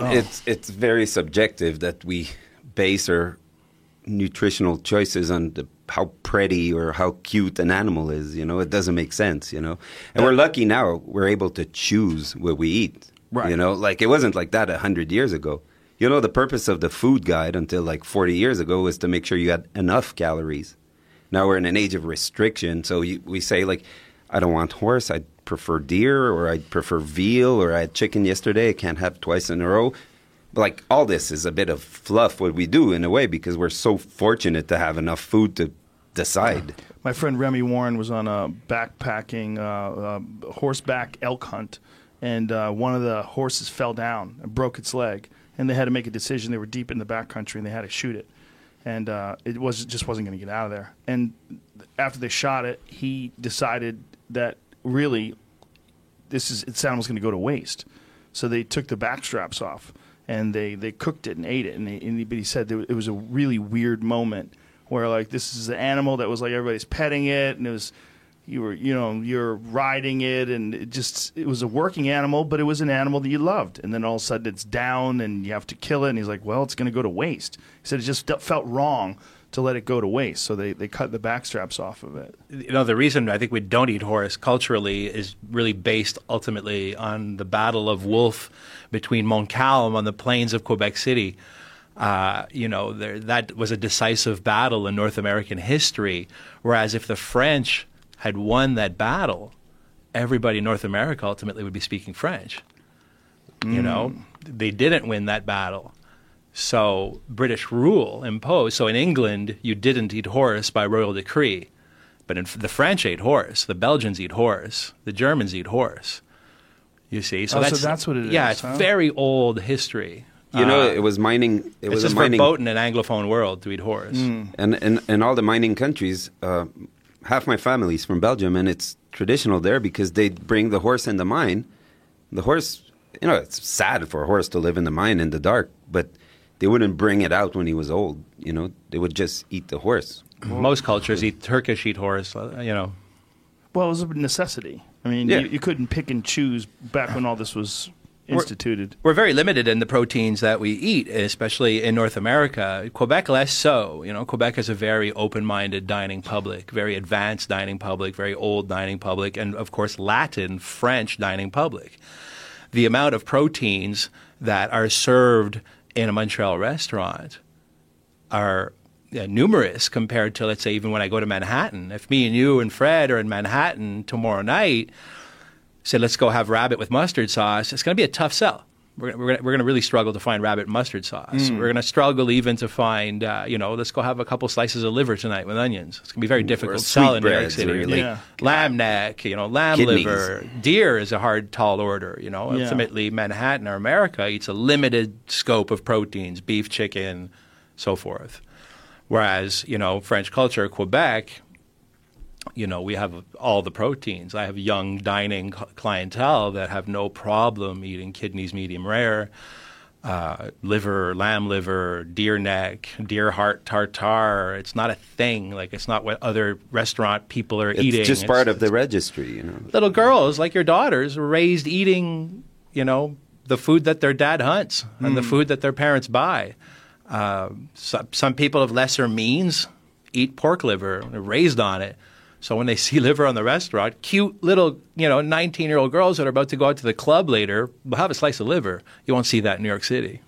Oh. It's it's very subjective that we base our nutritional choices on the, how pretty or how cute an animal is. You know, it doesn't make sense. You know, and we're lucky now we're able to choose what we eat. Right. You know, like it wasn't like that a hundred years ago. You know, the purpose of the food guide until like forty years ago was to make sure you had enough calories. Now we're in an age of restriction, so you, we say like, I don't want horse. I prefer deer, or I prefer veal, or I had chicken yesterday. I can't have twice in a row. Like all this is a bit of fluff what we do in a way because we're so fortunate to have enough food to decide. My friend Remy Warren was on a backpacking uh, uh, horseback elk hunt, and uh, one of the horses fell down and broke its leg, and they had to make a decision. They were deep in the backcountry, and they had to shoot it, and uh, it was just wasn't going to get out of there. And after they shot it, he decided that really this is this animal's going to go to waste. So they took the back straps off and they, they cooked it and ate it. And, they, and he, said it was a really weird moment where like this is the animal that was like everybody's petting it and it was you were you know you're riding it and it just it was a working animal but it was an animal that you loved and then all of a sudden it's down and you have to kill it and he's like well it's going to go to waste he said it just felt wrong to let it go to waste. So they, they cut the back straps off of it. You know, the reason I think we don't eat horse culturally is really based ultimately on the Battle of Wolfe between Montcalm on the plains of Quebec City. Uh, you know, there, that was a decisive battle in North American history. Whereas if the French had won that battle, everybody in North America ultimately would be speaking French. Mm. You know, they didn't win that battle. So British rule imposed. So in England, you didn't eat horse by royal decree, but in, the French ate horse, the Belgians eat horse, the Germans eat horse. You see, so, oh, that's, so that's what it is. yeah, it's huh? very old history. You know, uh, it was mining. It was just a mining, verboten in an Anglophone world to eat horse. Mm. And in in all the mining countries, uh, half my family's from Belgium, and it's traditional there because they bring the horse in the mine. The horse, you know, it's sad for a horse to live in the mine in the dark, but they wouldn't bring it out when he was old. You know, they would just eat the horse. Most cultures eat Turkish eat horse. Uh, you know. Well, it was a necessity. I mean, yeah. you, you, couldn't pick and choose back when all this was instituted. We're, we're, very limited in the proteins that we eat, especially in North America. Quebec less so. You know, Quebec has a very open-minded dining public, very advanced dining public, very old dining public, and of course Latin, French dining public. The amount of proteins that are served in a Montreal restaurant are uh, numerous compared to, let's say, even when I go to Manhattan. If me and you and Fred are in Manhattan tomorrow night, say, let's go have rabbit with mustard sauce, it's going to be a tough sell. We're, we're, we're going to really struggle to find rabbit mustard sauce. Mm. We're going to struggle even to find, uh, you know, let's go have a couple slices of liver tonight with onions. It's going to be very difficult to sell in New York City. Like yeah. Lamb neck, you know, lamb Kidneys. liver. Deer is a hard, tall order. You know, yeah. ultimately, Manhattan or America eats a limited scope of proteins beef, chicken, so forth. Whereas, you know, French culture, Quebec, you know, we have all the proteins. I have young dining clientele that have no problem eating kidneys medium rare, uh, liver, lamb liver, deer neck, deer heart tartare. It's not a thing. Like it's not what other restaurant people are it's eating. Just it's just part of the registry, you know. Little girls like your daughters were raised eating, you know, the food that their dad hunts mm. and the hmm. food that their parents buy. Uh, so, some people of lesser means eat pork liver, raised on it. So when they see liver on the restaurant, cute little, you know, 19 year old girls that are about to go out to the club later will have a slice of liver. You won't see that in New York City.